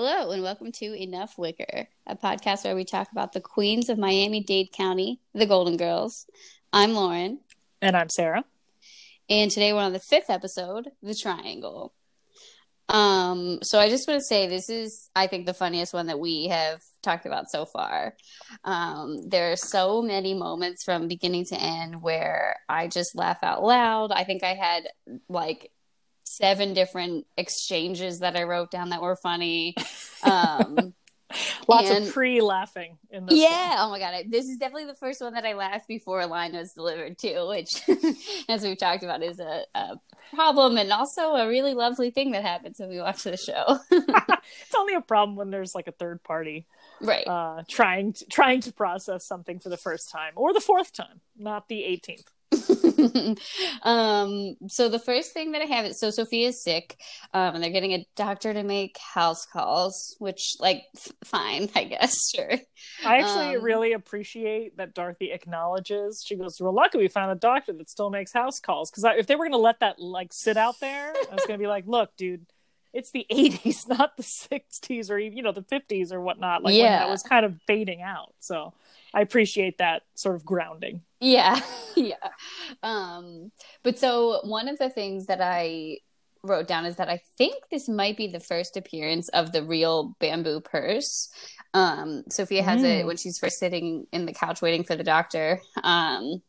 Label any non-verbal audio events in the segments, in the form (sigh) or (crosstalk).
Hello, and welcome to Enough Wicker, a podcast where we talk about the queens of Miami Dade County, the Golden Girls. I'm Lauren. And I'm Sarah. And today we're on the fifth episode, The Triangle. Um, so I just want to say this is, I think, the funniest one that we have talked about so far. Um, there are so many moments from beginning to end where I just laugh out loud. I think I had like seven different exchanges that I wrote down that were funny. (laughs) Um, Lots and, of pre-laughing in this. Yeah. One. Oh my god. This is definitely the first one that I laughed before a line was delivered too, which, (laughs) as we've talked about, is a, a, problem and also a really lovely thing that happens when we watch the show. (laughs) it's only a problem when there's like a third party, right? Uh, trying to, trying to process something for the first time or the fourth time, not the eighteenth. (laughs) um, so the first thing that I have is so Sophia's sick, um, and they're getting a doctor to make house calls, which like f- fine, (laughs) I guess, sure. I actually um, really appreciate that Dorothy acknowledges. She goes, "We're lucky we found a doctor that still makes house calls." Because if they were going to let that like sit out there, I was going to be like, "Look, dude." It's the (laughs) 80s, not the 60s or even, you know, the 50s or whatnot. Like yeah. when that was kind of fading out. So I appreciate that sort of grounding. Yeah, (laughs) yeah. Um, but so one of the things that I wrote down is that I think this might be the first appearance of the real bamboo purse. Um, Sophia has mm. it when she's first sitting in the couch waiting for the doctor. Um,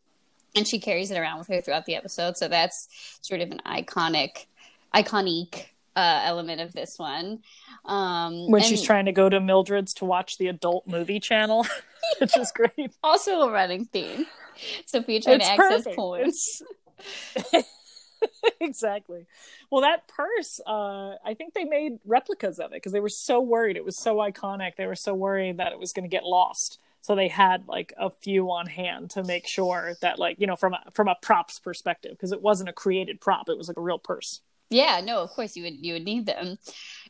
and she carries it around with her throughout the episode. So that's sort of an iconic, iconic uh, element of this one. Um, when and... she's trying to go to Mildred's to watch the adult movie channel, (laughs) which is great. Also a running theme. Sophia trying it's to access perfect. points. (laughs) exactly. Well, that purse, uh, I think they made replicas of it because they were so worried. It was so iconic. They were so worried that it was going to get lost. So they had like a few on hand to make sure that, like, you know, from a, from a props perspective, because it wasn't a created prop; it was like a real purse. Yeah, no, of course you would you would need them.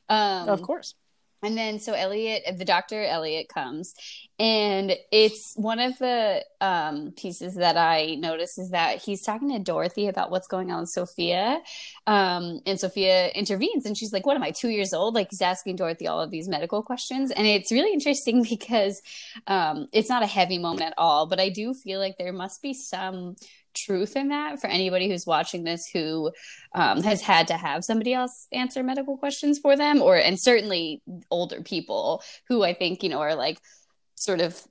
Um, of course. And then so Elliot, the doctor Elliot comes, and it's one of the um, pieces that I notice is that he's talking to Dorothy about what's going on with Sophia, um, and Sophia intervenes, and she's like, "What am I, two years old?" Like he's asking Dorothy all of these medical questions, and it's really interesting (laughs) because um, it's not a heavy moment at all, but I do feel like there must be some truth in that for anybody who's watching this who um, has had to have somebody else answer medical questions for them or and certainly older people who i think you know are like sort of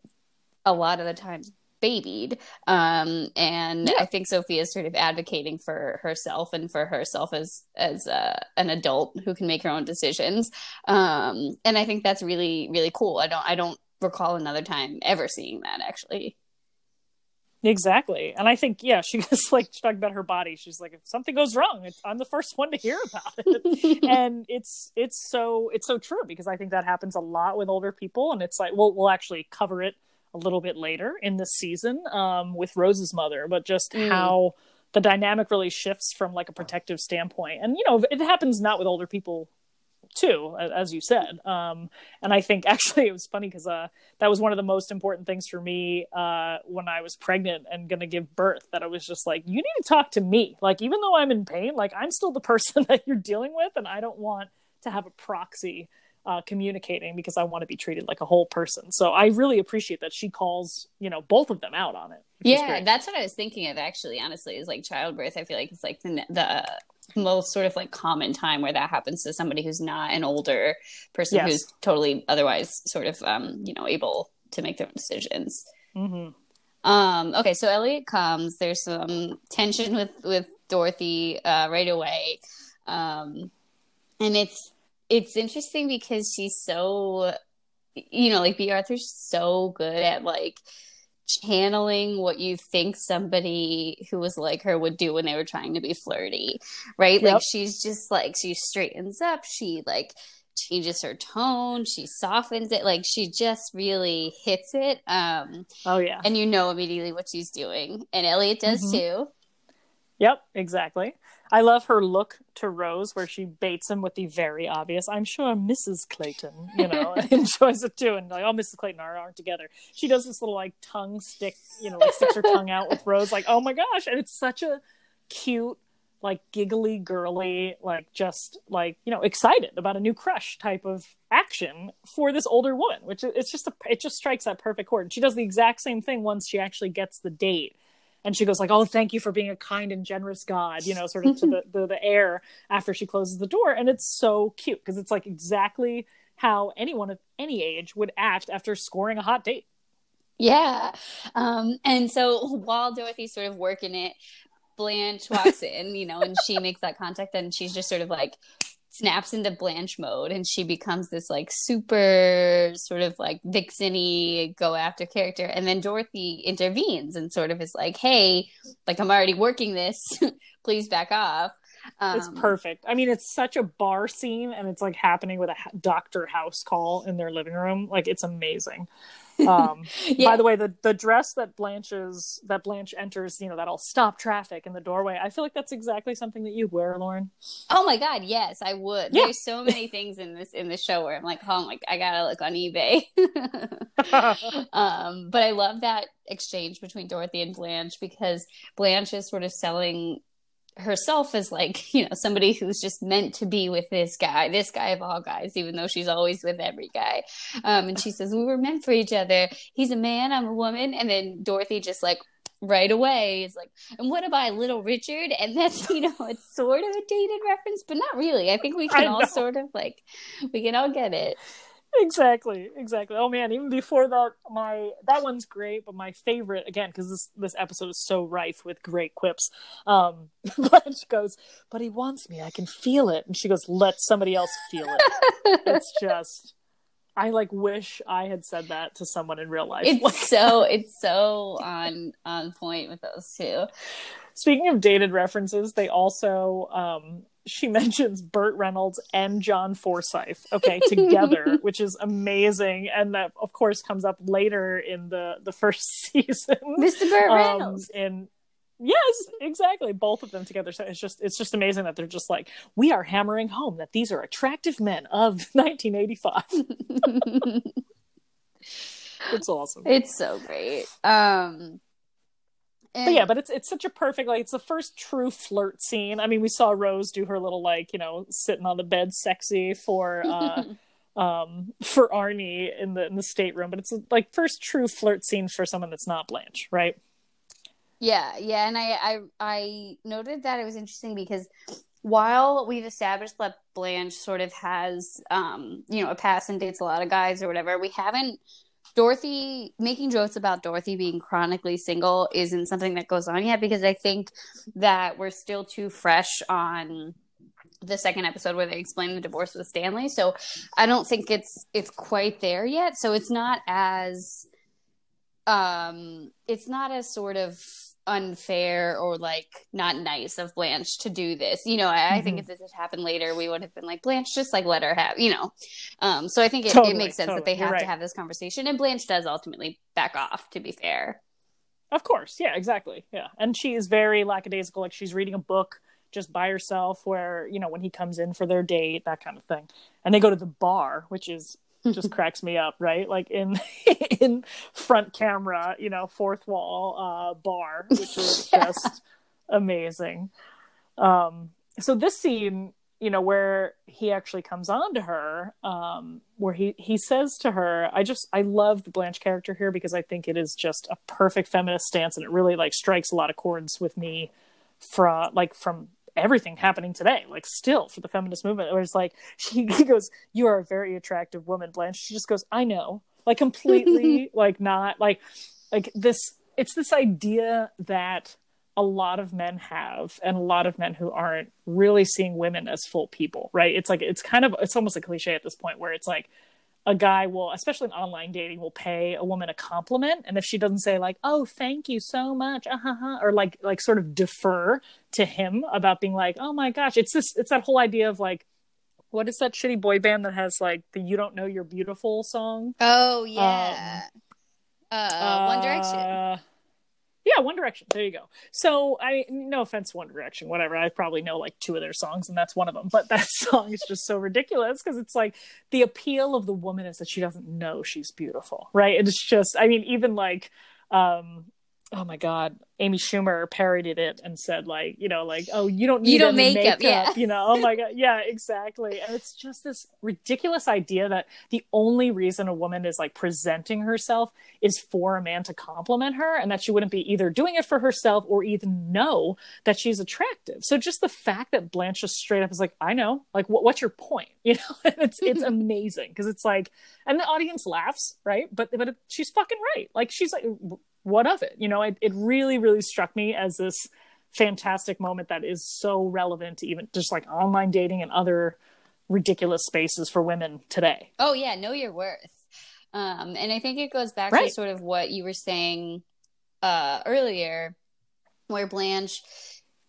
a lot of the times babied um, and yeah. i think sophie is sort of advocating for herself and for herself as as uh, an adult who can make her own decisions um, and i think that's really really cool i don't i don't recall another time ever seeing that actually Exactly. And I think, yeah, she (laughs) was like she talked about her body. She's like, if something goes wrong, I'm the first one to hear about it. (laughs) and it's it's so it's so true because I think that happens a lot with older people. And it's like, we'll we'll actually cover it a little bit later in this season um, with Rose's mother, but just mm. how the dynamic really shifts from like a protective standpoint. And you know, it happens not with older people too, as you said. Um, and I think (laughs) actually it was funny because uh, that was one of the most important things for me uh, when I was pregnant and going to give birth. That I was just like, you need to talk to me. Like, even though I'm in pain, like I'm still the (laughs) person that you're dealing with, and I don't want to have a proxy uh, communicating because I want to be treated like a whole person. So I really appreciate that she calls, you know, both of them out on it. Yeah, that's what I was thinking of actually, honestly, is like childbirth. I feel like it's like the, the most sort of like common time where that happens to somebody who's not an older person yes. who's totally otherwise sort of um, you know able to make their own decisions. Mm-hmm. Um, okay, so Elliot comes. There's some tension with with Dorothy uh, right away, um, and it's it's interesting because she's so you know like Bea Arthur's so good at like channeling what you think somebody who was like her would do when they were trying to be flirty, right? Yep. Like she's just like she straightens up, she like changes her tone, she softens it, like she just really hits it. Um Oh yeah. And you know immediately what she's doing. And Elliot does mm-hmm. too. Yep, exactly. I love her look to Rose where she baits him with the very obvious, I'm sure Mrs. Clayton, you know, (laughs) enjoys it too. And like, oh, Mrs. Clayton and are, aren't together. She does this little like tongue stick, you know, like sticks her tongue out with Rose, like, oh my gosh. And it's such a cute like giggly girly like just like you know excited about a new crush type of action for this older woman which it's just a it just strikes that perfect chord and she does the exact same thing once she actually gets the date and she goes like oh thank you for being a kind and generous god you know sort of to the, the the air after she closes the door and it's so cute because it's like exactly how anyone of any age would act after scoring a hot date yeah. Um, and so while Dorothy's sort of working it, Blanche walks (laughs) in, you know, and she makes that contact and she's just sort of like snaps into Blanche mode and she becomes this like super sort of like vixeny go after character. And then Dorothy intervenes and sort of is like, hey, like I'm already working this. (laughs) Please back off. Um, it's perfect. I mean, it's such a bar scene and it's like happening with a doctor house call in their living room. Like, it's amazing. Um, (laughs) yeah. By the way, the the dress that Blanche's that Blanche enters, you know, that'll stop traffic in the doorway. I feel like that's exactly something that you'd wear, Lauren. Oh my god, yes, I would. Yeah. There's so many (laughs) things in this in the show where I'm like, oh my, I gotta look on eBay. (laughs) um, but I love that exchange between Dorothy and Blanche because Blanche is sort of selling herself as like (laughs) you know somebody who's just meant to be with this guy this guy of all guys even though she's always with every guy. Um, and she says we were meant for each other. He's a man i'm a woman. And then dorothy just like right away is like and what about little richard? And that's (laughs) you know it's sort of a dated reference but not really. I think we can all sort of like we can all get it exactly exactly. Oh man even before that my that one's great but my favorite again because this this episode is so rife with great quips um (laughs) blanche goes but he wants me. I can feel it. And she goes let somebody else feel it. It's (laughs) just i like wish i had said that to someone in real life. It's so it's so on on point with those two. Speaking of dated references they also um she mentions Burt Reynolds and John Forsythe, okay, together, (laughs) which is amazing, and that of course comes up later in the the first (laughs) season. Mr. Burt um, Reynolds. In yes, exactly, both of them together. So it's just it's just amazing that they're just like we are hammering home that these are attractive men of (laughs) 1985. it's awesome. It's so great. Um and... But yeah, but it's it's such a perfect like it's the first true flirt scene. I mean, we saw Rose do her little like you know sitting on the bed sexy for (laughs) uh um for Arnie in the in the stateroom, but it's like first true flirt scene for someone that's not Blanche, right? Yeah, yeah, and I I I noted that it was interesting because while we've established that Blanche sort of has um you know a past and dates a lot of guys or whatever, we haven't Dorothy making jokes about Dorothy being chronically single isn't something that goes on yet because I think that we're still too fresh on the second episode where they explain the divorce with Stanley. So I don't think it's it's quite there yet. So it's not as um it's not as sort of unfair or like not nice of Blanche to do this. You know, I, mm-hmm. I, think mm-hmm. if this had happened later, we would have been like, Blanche, just like let her have, you know. Um, so I think it, totally, it makes sense totally. that they have right. to have this conversation. And Blanche does ultimately back off, to be fair. Of course. Yeah, exactly. Yeah. And she is very lackadaisical. Like she's reading a book just by herself where, you know, when he comes in for their date, that kind of thing. And they go to the bar, which is just (laughs) cracks me up, right? Like in (laughs) in front camera, you know, fourth wall uh, bar, which is (laughs) yeah. just amazing. Um, so this scene, you know, where he actually comes on to her, um, where he he says to her, "I just I love the Blanche character here because I think it is just a perfect feminist stance, and it really like strikes a lot of chords with me." from like from everything happening today, like still for the feminist movement, where it's like (laughs) she he goes, "You are a very attractive woman, Blanche." She just goes, "I know," like completely, (laughs) like not like like this. It's this idea that a lot of men have, and a lot of men who aren't really seeing women as full people, right? It's like it's kind of it's almost a cliche at this point where it's like a guy will, especially in online dating, will pay a woman a compliment, and if she doesn't say like, "Oh, thank you so much," uh-huh, or like like sort of defer to him about being like, "Oh my gosh," it's this it's that whole idea of like, what is that shitty boy band that has like the "You Don't Know You're Beautiful" song? Oh yeah, um, uh, One Direction. Uh, yeah, One Direction. There you go. So I no offense, One Direction, whatever. I probably know like two of their songs, and that's one of them. But that (laughs) song is just so ridiculous because it's like the appeal of the woman is that she doesn't know she's beautiful, right? It's just, I mean, even like um oh my god. Amy schumer parodied it and said like you know like oh you don't need You don't any makeup, yeah. you know? Oh my god. Yeah exactly. And it's just this ridiculous idea that the only reason a woman is like presenting herself is for a man to compliment her and that she wouldn't be either doing it for herself or even know that she's attractive. So just the fact that blanche just straight up is like i know. Like what, what's your point? (laughs) You know? And it's it's (laughs) amazing because it's like and the audience laughs right? But but it, she's fucking right. Like she's like what of it? You know it, it really really struck me as this fantastic moment that is so relevant to even just like online dating and other ridiculous spaces for women today. Oh yeah, know your worth. Um, and I think it goes back to sort of what you were saying uh, earlier, where Blanche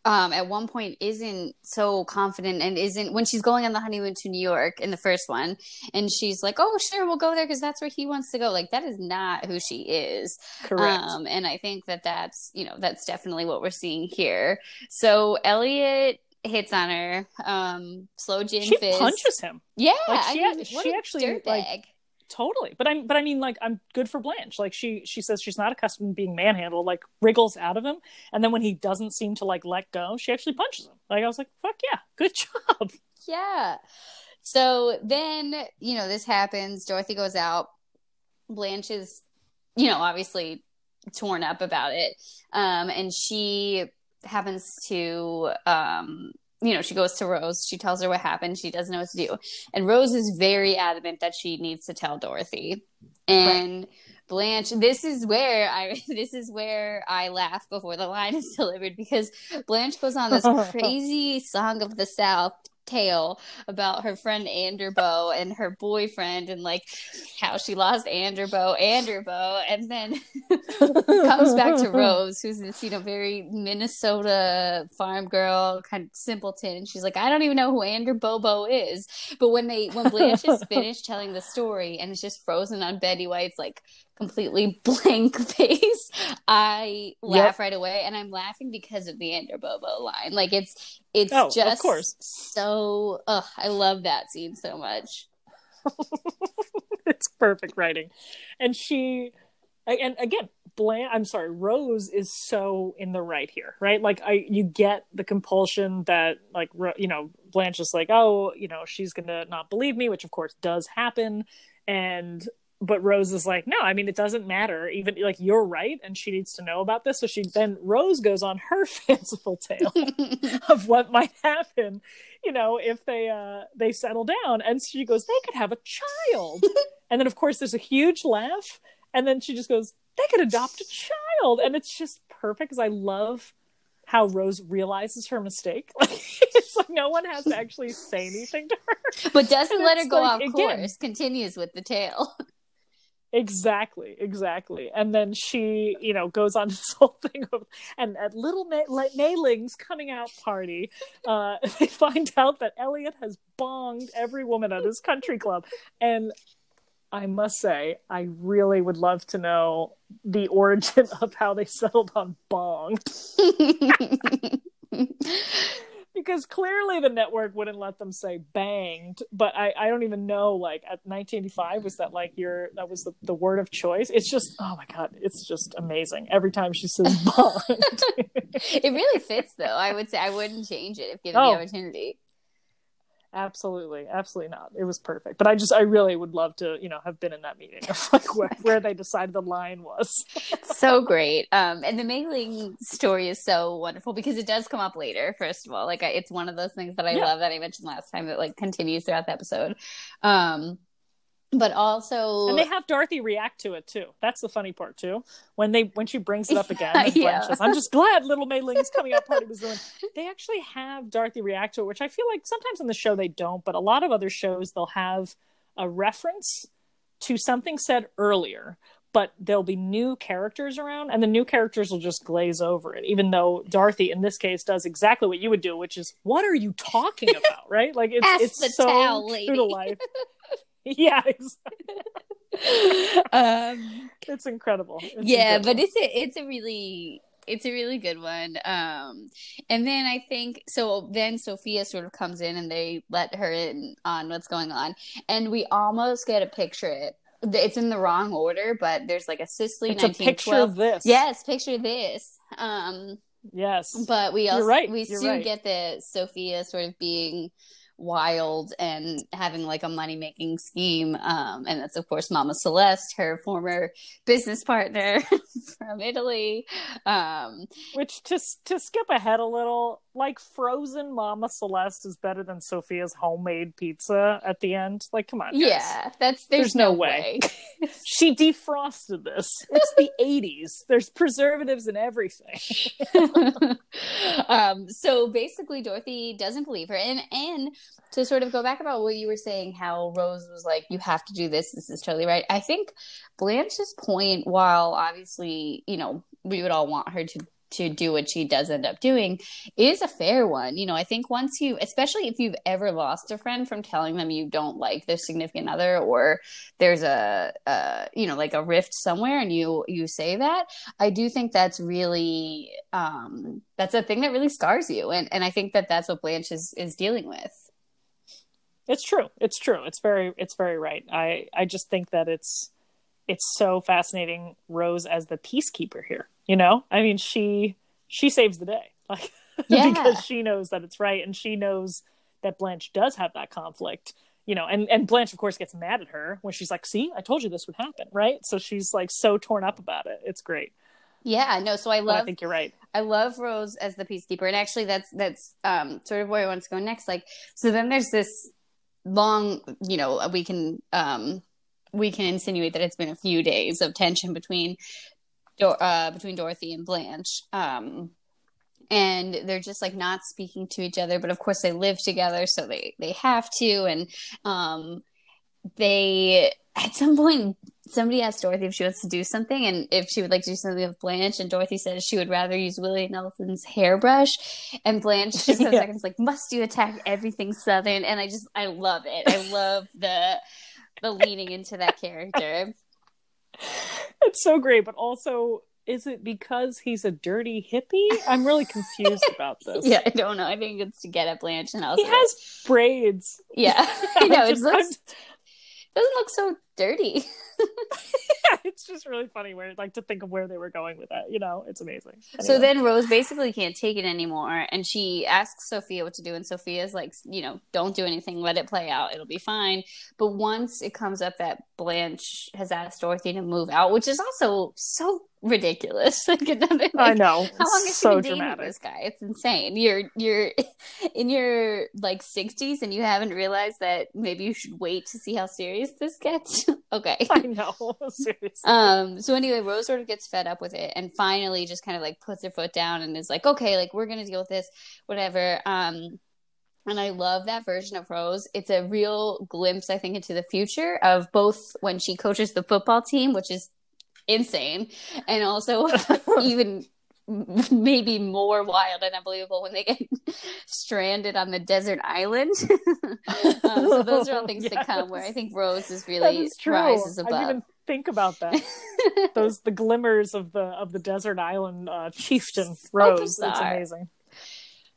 um, at one point isn't so confident and isn't when she's going on the honeymoon to New York in the first one, and she's like, "Oh, sure, we'll go there because that's where he wants to go." Like that is not who she is. correct Um, and I think that that's you know that's definitely what we're seeing here. So Elliot hits on her. Um, slow gin she fizz. punches him Yeah, Like, I she mean, act- what she a actually, like, dirtbag. Totally but i'm but i mean like i'm good for blanche like she she says she's not accustomed to being manhandled like wriggles out of him and then when he doesn't seem to like let go she actually punches him like i was like fuck yeah good (laughs) job Yeah. So then, you know, this happens. Dorothy goes out. Blanche is, you know, obviously torn up about it. Um, and she happens to, um, you know, she goes to Rose. She tells her what happened. She doesn't know what to do. And Rose is very adamant that she needs to tell Dorothy. And Blanche, this is where I (laughs) this is where I laugh before the line is (laughs) delivered because Blanche goes on this (laughs) crazy song of the South tale about her friend Anderbo and her boyfriend and like how she lost Anderbo, Anderbo, and then (laughs) comes back to (laughs) Rose, who's this, you know, very Minnesota farm girl, kind of simpleton, and she's like, I don't even know who Ander Bobo is. But when they when Blanche is (laughs) finished telling the story and it's just frozen on Betty White's like completely (laughs) blank face, I laugh right away, and I'm laughing because of the Ander Bobo line. Like it's it's Oh, of just course. so. Ugh, I love that scene so much. (laughs) it's perfect writing and she and again blanche i'm sorry rose is so in the right here right like i you get the compulsion that like you know blanche is like oh you know she's gonna not believe me which of course does happen and but rose is like no i mean it doesn't matter. Even like you're right and she needs to know about this. So she then rose goes on her (laughs) fanciful tale (laughs) of what might happen you know if they uh they settle down. And she goes they could have a child. (laughs) And then of course there's a huge laugh. And then she just goes they could adopt a child. And it's just perfect because i love how rose realizes her mistake. Like it's like no one has to actually say anything to her. But doesn't let her go like, off again- course. Continues with the tale. Exactly, exactly. And then she, you know, goes on (laughs) this whole thing of, and at Little like, Mei Ling's coming out party, uh, (laughs) they find out that Elliot has bonged every woman at his country club. And I must say, I really would love to know the origin (laughs) of how they settled on bonged. Because clearly the network wouldn't let them say banged, but I, I don't even know like at 1985 was that like your that was the, the word of choice. It's just oh my god, it's just amazing every time she says (laughs) bonged. it really fits, though. I would say I wouldn't change it if given Oh. the opportunity. Absolutely, absolutely not. It was perfect, but I just I really would love to you know have been in that meeting of like where, (laughs) where they decided the line was. so great. Um, and the Mei Ling story is so wonderful because it does come up later. First of all, like I, it's one of those things that I Yeah. love that I mentioned last time that like continues throughout the episode. Um, but also, And they have Dorothy react to it too. That's the funny part too. When they when she brings it up again, (laughs) and Yeah. Says, "I'm just glad Little Mei Ling's coming out party was (laughs) doing." They actually have Dorothy react to it, which I feel like sometimes in the show they don't, but a lot of other shows they'll have a reference to something said earlier, but there'll be new characters around, and the new characters will just glaze over it. Even though Dorothy in this case does exactly what you would do, which is, "What are you talking (laughs) about?" right? Like it's Ask it's the so towel true to life. (laughs) yeah, exactly. (laughs) um, It's incredible. It's yeah, incredible. but it's a it's a really it's a really good one. Um, and then I think so. Then Sophia sort of comes in and they let her in on what's going on, and we almost get a picture it's in the wrong order, but there's like a Sicily It's a picture of this. Yes, picture this. Um, Yes. but we also right, we you're do right. get the Sophia sort of being wild and having like a money making scheme. Um, and that's of course Mama Celeste, her former business partner (laughs) from Italy. Um, Which to to skip ahead a little, like frozen Mama Celeste is better than Sophia's homemade pizza at the end. Like, come on. guys. yeah, that's there's, There's no no way. way. (laughs) She defrosted this. It's the (laughs) 80s. There's preservatives and everything. um, so basically, Dorothy doesn't believe her, and and to sort of go back about what you were saying, how Rose was like, "You have to do this. This is totally right." I think Blanche's point, while obviously, you know, we would all want her to to do what she does end up doing, is a fair one. You know, I think once you, especially if you've ever lost a friend from telling them you don't like their significant other, or there's a, you know, like a rift somewhere, and you you say that, I do think that's really um that's a thing that really scars you and and I think that that's what Blanche is is dealing with. It's true. It's true. It's very it's very right. I I just think that it's it's so fascinating Rose as the peacekeeper here. You know? I mean, she she saves the day. (laughs) Like Yeah. because she knows that it's right and she knows that Blanche does have that conflict. You know, and and Blanche of course gets mad at her when she's like, "See, I told you this would happen," right? So she's like so torn up about it. It's great. Yeah, no, so I love. But I think you're right. I love Rose as the peacekeeper, and actually, that's that's um, sort of where I want to go next. Like, so then there's this long, you know, we can um, we can insinuate that it's been a few days of tension between uh, between Dorothy and Blanche, um, and they're just like not speaking to each other. But of course, they live together, so they they have to, and um, they at some point somebody asked Dorothy if she wants to do something and if she would like to do something with Blanche, and Dorothy says she would rather use Willie Nelson's hairbrush, and Blanche just (laughs) Yeah. seconds like, "Must you attack everything Southern?" And I just I love it. I love the the leaning into that character. (laughs) It's so great, but also is it because he's a dirty hippie? I'm really confused (laughs) about this. Yeah, I don't know. I think it's to get at Blanche and also He has braids. yeah. I know it Just- looks doesn't look so dirty. (laughs) it's just really funny where like to think of where they were going with that. You know, it's amazing. So then Rose basically can't take it anymore, and she asks Sophia what to do, and Sophia's like, you know, don't do anything, let it play out, it'll be fine. But once it comes up that Blanche has asked Dorothy to move out, which is also so ridiculous. (laughs) like another, I know. How long has so she been dating dramatic. this guy? It's insane. You're you're (laughs) in your like sixties and you haven't realized that maybe you should wait to see how serious this gets. Okay. (laughs) I know. (laughs) Seriously. Um, so anyway, Rose sort of gets fed up with it and finally just kind of like puts her foot down and is like, okay, like we're gonna deal with this, whatever. Um, and I love that version of Rose. It's a real glimpse, I think, into the future of both when she coaches the football team, which is insane, and also (laughs) even (laughs) maybe more wild and unbelievable when they get (laughs) stranded on the desert island. (laughs) um, so those are all things to come where I think Rose is really is rises I didn't even think about that. Those the glimmers of the of the desert island uh, chieftain Rose. It's amazing.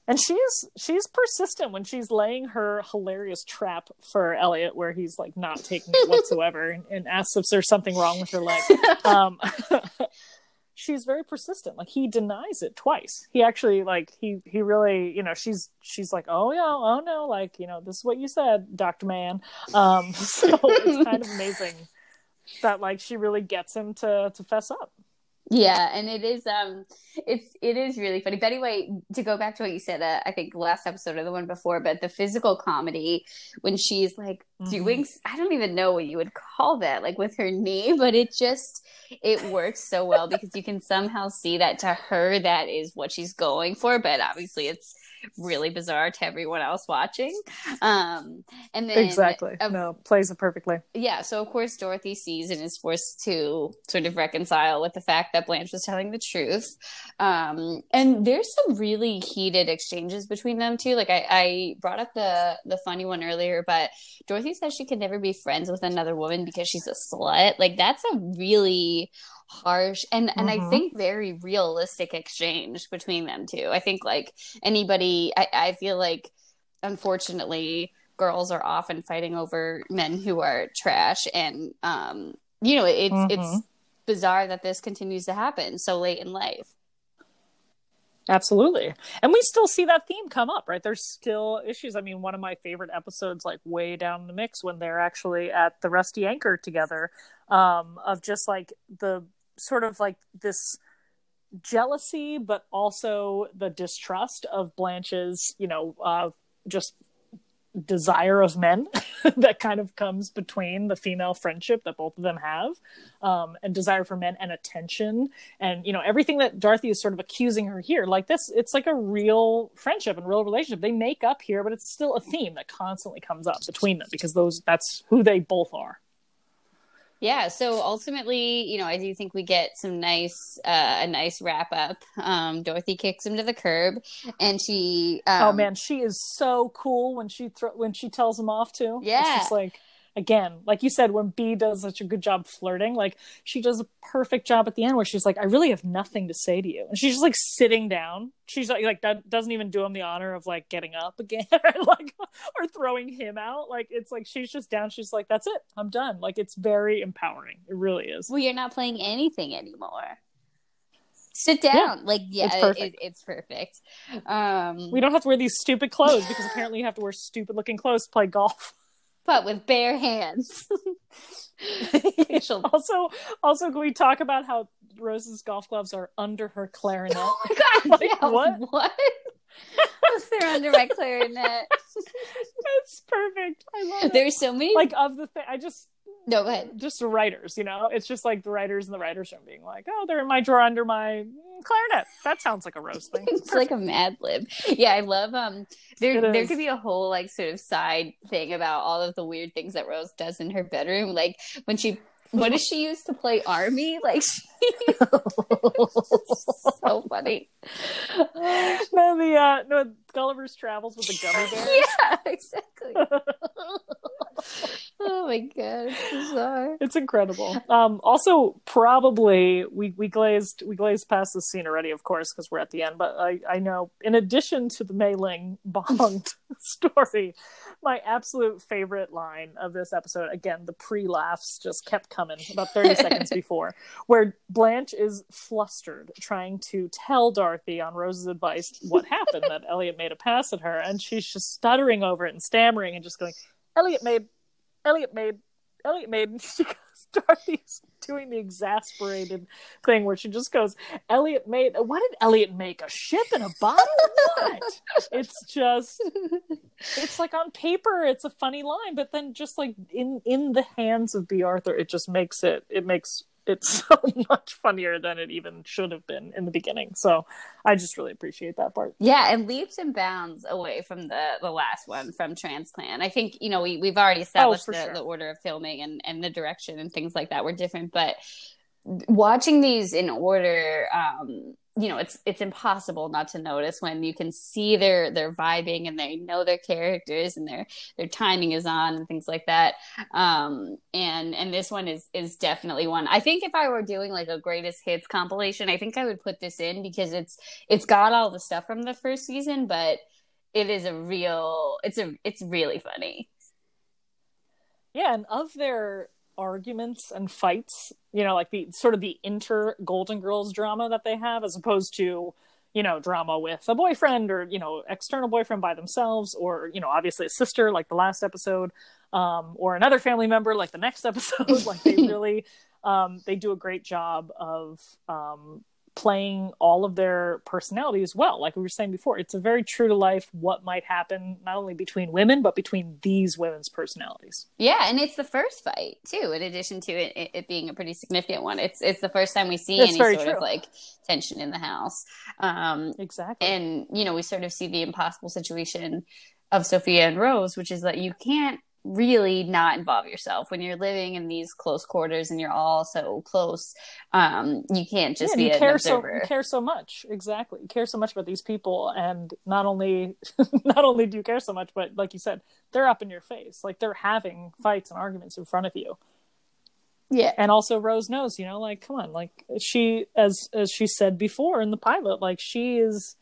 And she's she's persistent when she's laying her hilarious trap for Elliot, where he's like not taking it whatsoever, and, and asks if there's something wrong with her leg. Um, she's very persistent. Like he denies it twice. He actually like he he really you know she's she's like oh yeah oh no like you know this is what you said Doctor Man. Um, (laughs) so it's kind of amazing that like she really gets him to to fess up. Yeah, and it is um it's it is really funny. But anyway, to go back to what you said, uh, I think last episode or the one before, but the physical comedy when she's like Mhm. doing I don't even know what you would call that, like with her knee, but it just it works so well because you can somehow see that to her that is what she's going for, but obviously it's really bizarre to everyone else watching. Um and then exactly. of- no, plays it perfectly. yeah, so of course Dorothy sees and is forced to sort of reconcile with the fact that Blanche was telling the truth. Um, and there's some really heated exchanges between them too. Like I, I brought up the the funny one earlier, but Dorothy says she can never be friends with another woman because she's a slut. Like that's a really harsh and and I Mhm. think very realistic exchange between them two. I think like anybody I, I feel like unfortunately girls are often fighting over men who are trash and um you know, it's Mhm. it's bizarre that this continues to happen so late in life. Absolutely. And we still see that theme come up, right? There's still issues. I mean, one of my favorite episodes, like way down the mix, when they're actually at the Rusty Anchor together, um, of just like the sort of like this jealousy, but also the distrust of Blanche's, you know, uh, just desire of men (laughs) that kind of comes between the female friendship that both of them have um, and desire for men and attention. And you know everything that dorothy is sort of accusing her here like this it's like a real friendship and real relationship. They make up here but it's still a theme that constantly comes up between them because those that's who they both are Yeah, so ultimately, you know, I do think we get some nice, uh, a nice wrap up. Um, Dorothy kicks him to the curb, and she. Um, oh man she is so cool when she thro- when she tells him off too Yeah. it's just like again like you said when Bea does such a good job flirting like she does a perfect job at the end where she's like i really have nothing to say to you. And she's just like sitting down. She's like, like that doesn't even do him the honor of like getting up again (laughs) or like or throwing him out. Like it's like she's just down. She's like that's it. I'm done. Like it's very empowering. It really is. Well, you're not playing anything anymore. Sit down. like, yeah, it's perfect. It, it's perfect. Um, we don't have to wear these stupid clothes because apparently you have to wear stupid looking clothes to play golf but with bare hands. (laughs) She'll- also also can we talk about how rose's golf gloves are under her clarinet oh my god! (laughs) Like, yeah, what? What? (laughs) They're under my clarinet. That's perfect. I love it. There's so many. Like of the thing, I just no, go ahead. just the writers, you know. It's just like the writers in the writers room being like, "Oh, they're in my drawer under my clarinet." That sounds like a rose thing. (laughs) it's like a Mad Lib. Yeah, I love um there It there is. could be a whole like sort of side thing about all of the weird things that Rose does in her bedroom. Like when she what (laughs) does she use to play army? Like she (laughs) so funny. (laughs) no, the uh, no Gulliver's Travels with the gummy bears. (laughs) Yeah, exactly. oh my god, it's bizarre. It's incredible. Um, also, probably we we glazed we glazed past this scene already, of course, because we're at the end. But I I know, in addition to the Mei Ling Bond story, my absolute favorite line of this episode, again, the pre laughs just kept coming about thirty seconds before, where Blanche is flustered trying to tell Dorothy on Rose's advice what happened that Elliot made a pass at her, and she's just stuttering over it and stammering and just going, "Elliot made." Elliot made Elliot made (laughs) and she goes Dorothy's doing the exasperated thing where she just goes, Elliot made what did Elliot make? A ship and a bottle? What? it's just it's like on paper it's a funny line, but then just like in in the hands of Bea Arthur, it just makes it it makes it (laughs) so much funnier than it even should have been in the beginning. So I just really appreciate that part. Yeah, and leaps and bounds away from the the last one from Transplant. I think you know we we've already oh, established for the, sure. the order of filming and and the direction and things like that were different, but watching these in order, um, you know, it's it's impossible not to notice when you can see their their vibing and they know their characters and their their timing is on and things like that. Um, and and this one is is definitely one. I think if I were doing like a greatest hits compilation, I think I would put this in because it's it's got all the stuff from the first season, but it is a real it's a it's really funny. Yeah, and of their arguments and fights, you know, like the sort of the inter Golden Girls drama that they have, as opposed to, you know, drama with a boyfriend or, you know, external boyfriend by themselves, or, you know, obviously a sister like the last episode, um, or another family member like the next (laughs) episode. like they (laughs) really um they do a great job of um playing all of their personalities well like we were saying before it's a very true to life what might happen not only between women but between these women's personalities Yeah, and it's the first fight too. In addition to it, it, being a pretty significant one, it's it's the first time we see That's any sort true. of like tension in the house. Um, exactly and you know, we sort of see the impossible situation of Sophia and Rose, which is that you can't really not involve yourself. When you're living in these close quarters and you're all so close. Um, you can't just yeah, be you an care so observer. you care so much. Exactly. You care so much about these people. And not only (laughs) not only do you care so much but like you said they're up in your face. Like they're having fights and arguments in front of you. Yeah, and also rose knows you know like come on like she as as she said before in the pilot like she is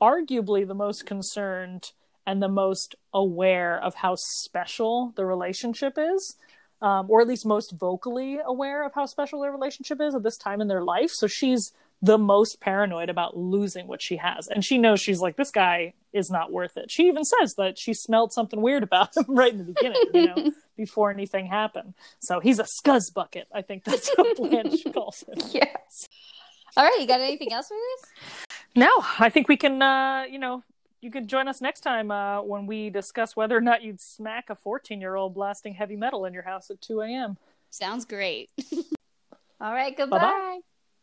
arguably the most concerned and the most aware of how special the relationship is um, or at least most vocally aware of how special their relationship is at this time in their life. So she's the most paranoid about losing what she has. And she knows she's like, this guy is not worth it. She even says that she smelled something weird about him (laughs) right in the beginning, you know, (laughs) before anything happened. So he's a scuzz bucket. I think that's what (laughs) Blanche calls him. Yes. All right, you got anything else for this? No, I think we can, uh, you know, you can join us next time uh, when we discuss whether or not you'd smack a 14 year old blasting heavy metal in your house at 2 a.m. Sounds great. (laughs) All right, goodbye. Bye-bye.